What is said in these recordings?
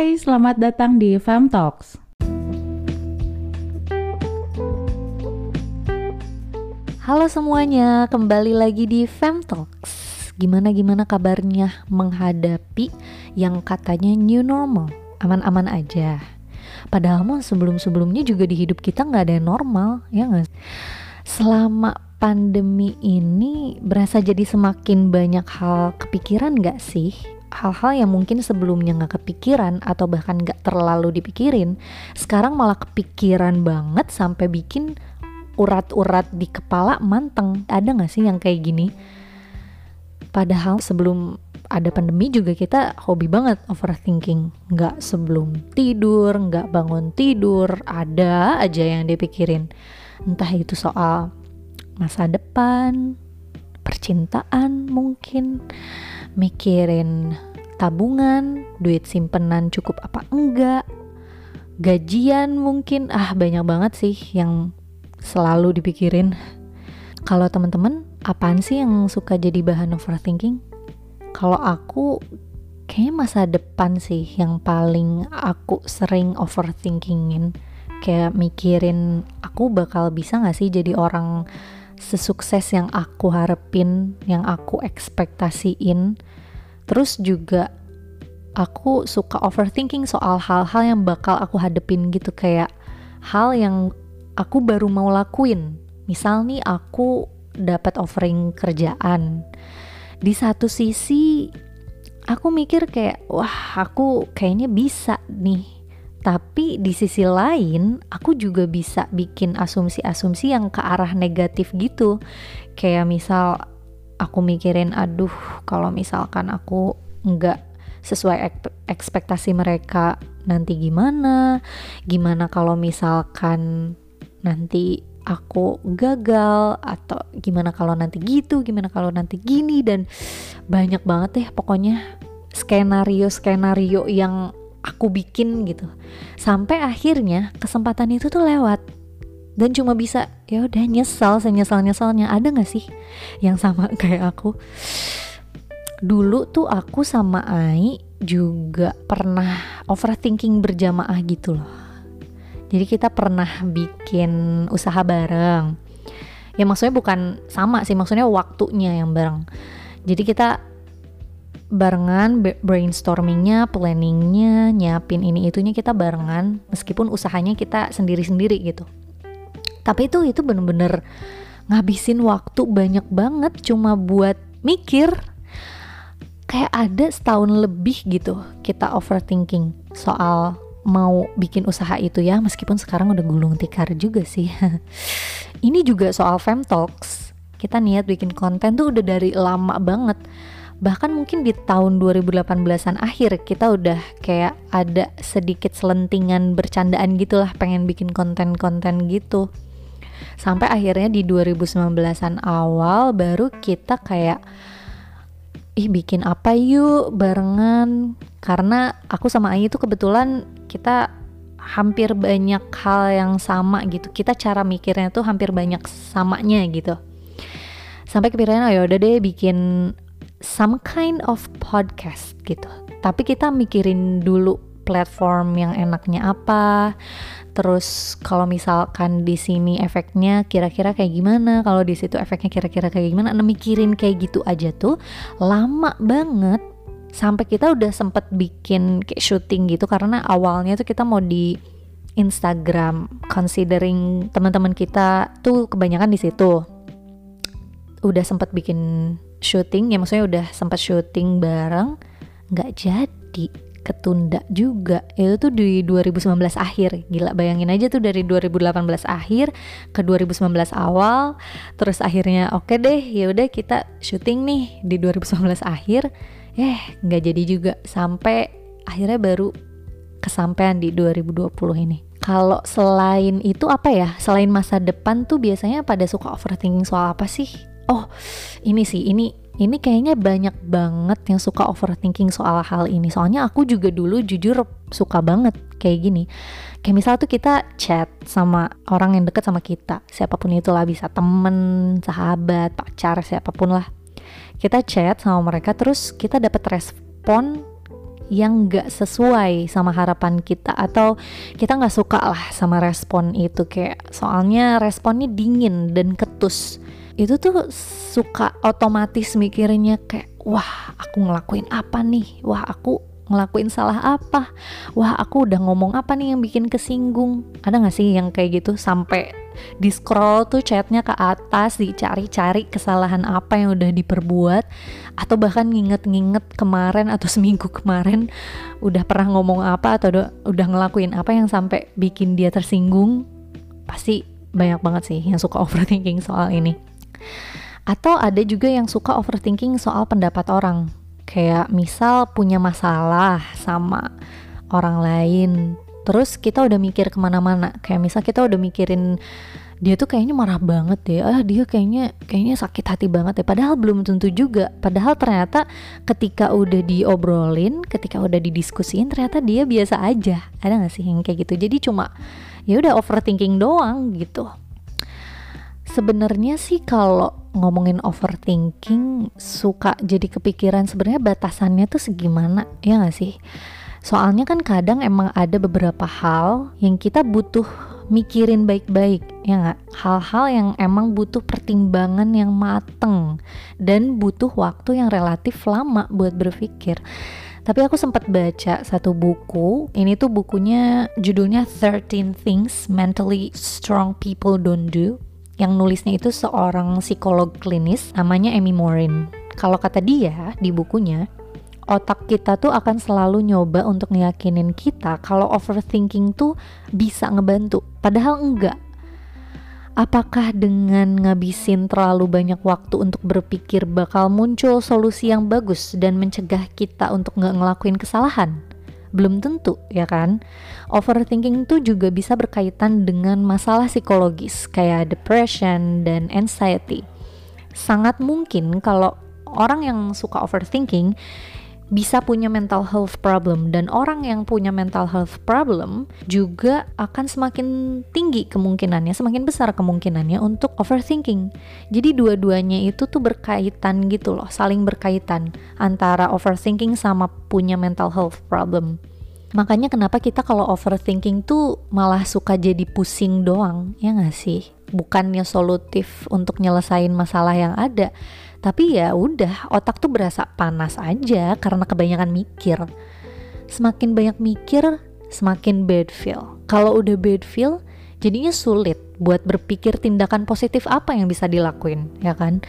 Hai, selamat datang di Fam Talks. Halo semuanya, kembali lagi di Fam Talks. Gimana gimana kabarnya menghadapi yang katanya new normal? Aman-aman aja. Padahal mau sebelum-sebelumnya juga di hidup kita nggak ada yang normal, ya nggak? Selama pandemi ini berasa jadi semakin banyak hal kepikiran nggak sih? Hal-hal yang mungkin sebelumnya nggak kepikiran atau bahkan nggak terlalu dipikirin sekarang malah kepikiran banget sampai bikin urat-urat di kepala manteng. Ada nggak sih yang kayak gini? Padahal sebelum ada pandemi juga kita hobi banget overthinking. Nggak sebelum tidur nggak bangun tidur ada aja yang dipikirin. Entah itu soal masa depan percintaan mungkin mikirin tabungan, duit simpenan cukup apa enggak, gajian mungkin, ah banyak banget sih yang selalu dipikirin. Kalau teman-teman, apaan sih yang suka jadi bahan overthinking? Kalau aku kayaknya masa depan sih yang paling aku sering overthinkingin. Kayak mikirin aku bakal bisa gak sih jadi orang sesukses yang aku harapin, yang aku ekspektasiin. Terus juga aku suka overthinking soal hal-hal yang bakal aku hadepin gitu kayak hal yang aku baru mau lakuin. Misal nih aku dapat offering kerjaan. Di satu sisi aku mikir kayak wah aku kayaknya bisa nih tapi di sisi lain, aku juga bisa bikin asumsi-asumsi yang ke arah negatif gitu. Kayak misal aku mikirin, aduh kalau misalkan aku nggak sesuai ekspektasi mereka nanti gimana? Gimana kalau misalkan nanti aku gagal atau gimana kalau nanti gitu, gimana kalau nanti gini dan banyak banget deh pokoknya skenario-skenario yang aku bikin gitu. Sampai akhirnya kesempatan itu tuh lewat. Dan cuma bisa ya udah nyesal senyesal nyesalnya ada nggak sih yang sama kayak aku dulu tuh aku sama Ai juga pernah overthinking berjamaah gitu loh. Jadi kita pernah bikin usaha bareng. Ya maksudnya bukan sama sih maksudnya waktunya yang bareng. Jadi kita barengan brainstormingnya, planningnya, nyiapin ini itunya kita barengan meskipun usahanya kita sendiri-sendiri gitu. Tapi itu itu bener-bener ngabisin waktu banyak banget cuma buat mikir kayak ada setahun lebih gitu kita overthinking soal mau bikin usaha itu ya meskipun sekarang udah gulung tikar juga sih. Ini juga soal fem talks. Kita niat bikin konten tuh udah dari lama banget. Bahkan mungkin di tahun 2018an akhir kita udah kayak ada sedikit selentingan bercandaan gitulah pengen bikin konten-konten gitu. Sampai akhirnya di 2019an awal baru kita kayak ih bikin apa yuk barengan karena aku sama Ayu itu kebetulan kita hampir banyak hal yang sama gitu kita cara mikirnya tuh hampir banyak samanya gitu sampai kepikiran oh ya udah deh bikin some kind of podcast gitu. Tapi kita mikirin dulu platform yang enaknya apa. Terus kalau misalkan di sini efeknya kira-kira kayak gimana, kalau di situ efeknya kira-kira kayak gimana, nah mikirin kayak gitu aja tuh lama banget. Sampai kita udah sempet bikin kayak syuting gitu karena awalnya tuh kita mau di Instagram considering teman-teman kita tuh kebanyakan di situ. Udah sempet bikin syuting ya maksudnya udah sempat syuting bareng. Nggak jadi ketunda juga. Itu tuh di 2019 akhir. Gila bayangin aja tuh dari 2018 akhir ke 2019 awal. Terus akhirnya oke okay deh ya udah kita syuting nih di 2019 akhir. Eh nggak jadi juga. Sampai akhirnya baru kesampaian di 2020 ini. Kalau selain itu apa ya? Selain masa depan tuh biasanya pada suka overthinking soal apa sih? Oh ini sih ini ini kayaknya banyak banget yang suka overthinking soal hal ini. Soalnya aku juga dulu jujur suka banget kayak gini. Kayak misal tuh kita chat sama orang yang deket sama kita. Siapa pun itulah bisa temen sahabat pacar siapa pun lah. Kita chat sama mereka terus kita dapat respon yang gak sesuai sama harapan kita atau kita nggak suka lah sama respon itu. Kayak soalnya responnya dingin dan ketus itu tuh suka otomatis mikirnya kayak wah aku ngelakuin apa nih? Wah aku ngelakuin salah apa? Wah aku udah ngomong apa nih yang bikin kesinggung? Ada gak sih yang kayak gitu? Sampai di scroll tuh chatnya ke atas dicari-cari kesalahan apa yang udah diperbuat atau bahkan nginget-nginget kemarin atau seminggu kemarin udah pernah ngomong apa atau udah, ngelakuin apa yang sampai bikin dia tersinggung? Pasti banyak banget sih yang suka overthinking soal ini atau ada juga yang suka overthinking soal pendapat orang. Kayak misal punya masalah sama orang lain terus kita udah mikir ke mana-mana. Kayak misal kita udah mikirin dia tuh kayaknya marah banget deh. Ah dia kayaknya kayaknya sakit hati banget ya padahal belum tentu juga. Padahal ternyata ketika udah diobrolin ketika udah didiskusin ternyata dia biasa aja. Ada gak sih yang kayak gitu? Jadi cuma ya udah overthinking doang gitu sebenarnya sih kalau ngomongin overthinking suka jadi kepikiran sebenarnya batasannya tuh segimana ya gak sih? Soalnya kan kadang emang ada beberapa hal yang kita butuh mikirin baik-baik ya nggak? Hal-hal yang emang butuh pertimbangan yang mateng dan butuh waktu yang relatif lama buat berpikir. Tapi aku sempat baca satu buku ini tuh bukunya judulnya 13 Things Mentally Strong People Don't Do yang nulisnya itu seorang psikolog klinis namanya Amy Morin. Kalau kata dia di bukunya, otak kita tuh akan selalu nyoba untuk ngeyakinin kita kalau overthinking tuh bisa ngebantu. Padahal enggak. Apakah dengan ngabisin terlalu banyak waktu untuk berpikir bakal muncul solusi yang bagus dan mencegah kita untuk nggak ngelakuin kesalahan? Belum tentu ya kan? Overthinking itu juga bisa berkaitan dengan masalah psikologis kayak depression dan anxiety. Sangat mungkin kalau orang yang suka overthinking bisa punya mental health problem dan orang yang punya mental health problem juga akan semakin tinggi kemungkinannya, semakin besar kemungkinannya untuk overthinking. Jadi dua-duanya itu tuh berkaitan gitu loh, saling berkaitan antara overthinking sama punya mental health problem. Makanya kenapa kita kalau overthinking tuh malah suka jadi pusing doang, ya gak sih? Bukannya solutif untuk nyelesain masalah yang ada, tapi ya udah otak tuh berasa panas aja karena kebanyakan mikir. Semakin banyak mikir, semakin bad feel. Kalau udah bad feel, jadinya sulit buat berpikir tindakan positif apa yang bisa dilakuin, ya kan?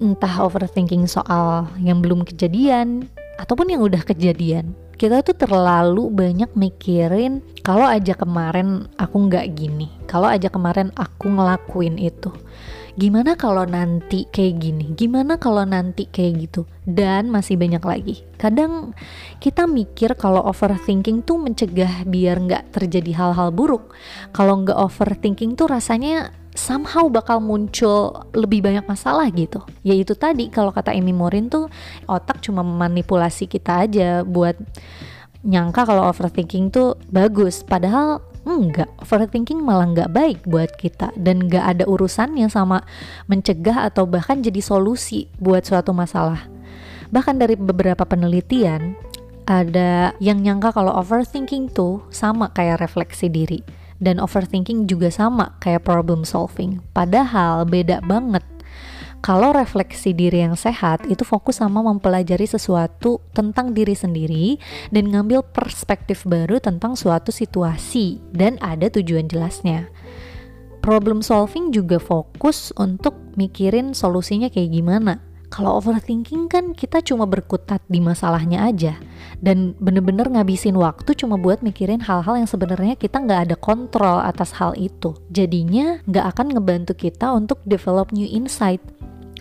Entah overthinking soal yang belum kejadian ataupun yang udah kejadian kita tuh terlalu banyak mikirin kalau aja kemarin aku nggak gini, kalau aja kemarin aku ngelakuin itu. Gimana kalau nanti kayak gini? Gimana kalau nanti kayak gitu? Dan masih banyak lagi. Kadang kita mikir kalau overthinking tuh mencegah biar nggak terjadi hal-hal buruk. Kalau nggak overthinking tuh rasanya somehow bakal muncul lebih banyak masalah gitu. Yaitu tadi kalau kata Amy Morin tuh otak cuma memanipulasi kita aja buat nyangka kalau overthinking tuh bagus. Padahal enggak, overthinking malah enggak baik buat kita dan enggak ada urusannya sama mencegah atau bahkan jadi solusi buat suatu masalah. Bahkan dari beberapa penelitian ada yang nyangka kalau overthinking tuh sama kayak refleksi diri dan overthinking juga sama kayak problem solving. Padahal beda banget. Kalau refleksi diri yang sehat itu fokus sama mempelajari sesuatu tentang diri sendiri dan ngambil perspektif baru tentang suatu situasi dan ada tujuan jelasnya. Problem solving juga fokus untuk mikirin solusinya kayak gimana kalau overthinking kan kita cuma berkutat di masalahnya aja dan bener-bener ngabisin waktu cuma buat mikirin hal-hal yang sebenarnya kita nggak ada kontrol atas hal itu. Jadinya nggak akan ngebantu kita untuk develop new insight.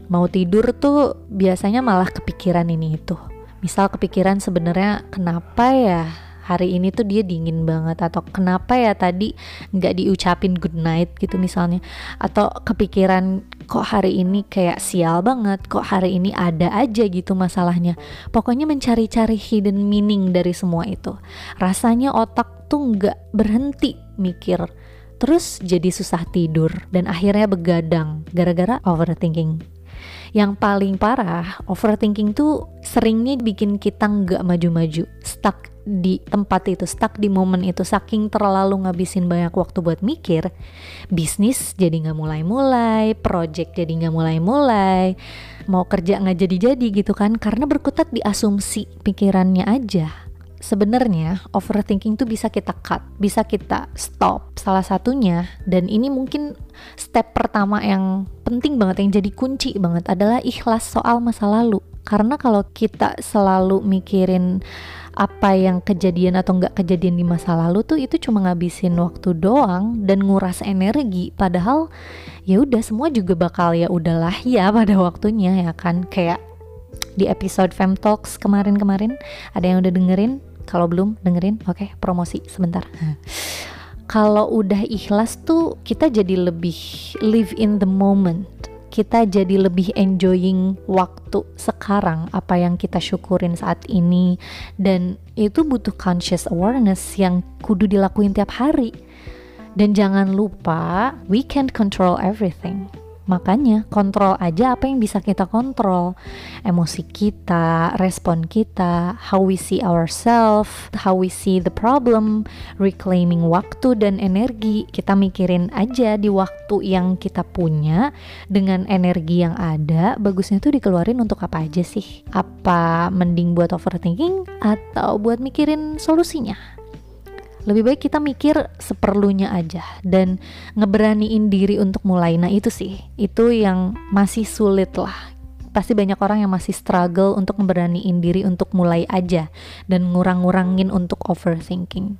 Mau tidur tuh biasanya malah kepikiran ini itu. Misal kepikiran sebenarnya kenapa ya hari ini tuh dia dingin banget atau kenapa ya tadi nggak diucapin good night gitu misalnya. Atau kepikiran kok hari ini kayak sial banget kok hari ini ada aja gitu masalahnya. Pokoknya mencari-cari hidden meaning dari semua itu. Rasanya otak tuh nggak berhenti mikir. Terus jadi susah tidur dan akhirnya begadang gara-gara overthinking. Yang paling parah, overthinking tuh seringnya bikin kita nggak maju-maju, stuck di tempat itu, stuck di momen itu, saking terlalu ngabisin banyak waktu buat mikir, bisnis jadi nggak mulai-mulai, project jadi nggak mulai-mulai, mau kerja nggak jadi-jadi gitu kan, karena berkutat di asumsi pikirannya aja. Sebenarnya overthinking tuh bisa kita cut, bisa kita stop. Salah satunya dan ini mungkin step pertama yang penting banget yang jadi kunci banget adalah ikhlas soal masa lalu. Karena kalau kita selalu mikirin apa yang kejadian atau nggak kejadian di masa lalu tuh itu cuma ngabisin waktu doang dan nguras energi padahal ya udah semua juga bakal ya udahlah ya pada waktunya ya kan kayak di episode Fem Talks kemarin-kemarin ada yang udah dengerin kalau belum dengerin oke okay, promosi sebentar. Kalau udah ikhlas tuh kita jadi lebih live in the moment. Kita jadi lebih enjoying waktu sekarang apa yang kita syukurin saat ini. Dan itu butuh conscious awareness yang kudu dilakuin tiap hari. Dan jangan lupa we can't control everything Makanya kontrol aja apa yang bisa kita kontrol. Emosi kita, respon kita, how we see ourselves, how we see the problem, reclaiming waktu dan energi. Kita mikirin aja di waktu yang kita punya dengan energi yang ada, bagusnya tuh dikeluarin untuk apa aja sih? Apa mending buat overthinking atau buat mikirin solusinya? Lebih baik kita mikir seperlunya aja dan ngeberaniin diri untuk mulai. Nah itu sih. Itu yang masih sulit lah. Pasti banyak orang yang masih struggle untuk ngeberaniin diri untuk mulai aja dan ngurang-ngurangin untuk overthinking.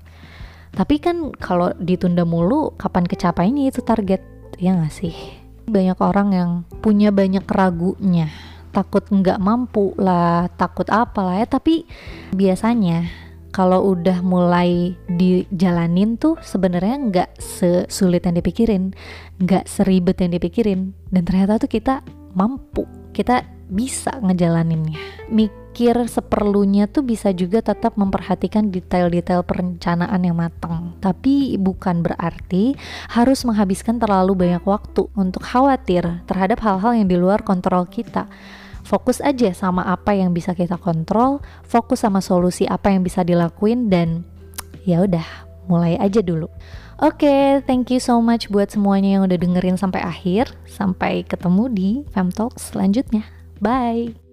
Tapi kan kalau ditunda mulu kapan kecapainya itu target? Ya gak sih? Banyak orang yang punya banyak ragunya. Takut nggak mampu lah takut apalah ya. Tapi biasanya kalau udah mulai dijalanin tuh sebenarnya nggak sesulit yang dipikirin, nggak seribet yang dipikirin, dan ternyata tuh kita mampu, kita bisa ngejalaninnya. Mikir seperlunya tuh bisa juga tetap memperhatikan detail-detail perencanaan yang matang. Tapi bukan berarti harus menghabiskan terlalu banyak waktu untuk khawatir terhadap hal-hal yang di luar kontrol kita fokus aja sama apa yang bisa kita kontrol, fokus sama solusi apa yang bisa dilakuin dan ya udah mulai aja dulu. Oke, okay, thank you so much buat semuanya yang udah dengerin sampai akhir. Sampai ketemu di Fem Talk selanjutnya. Bye.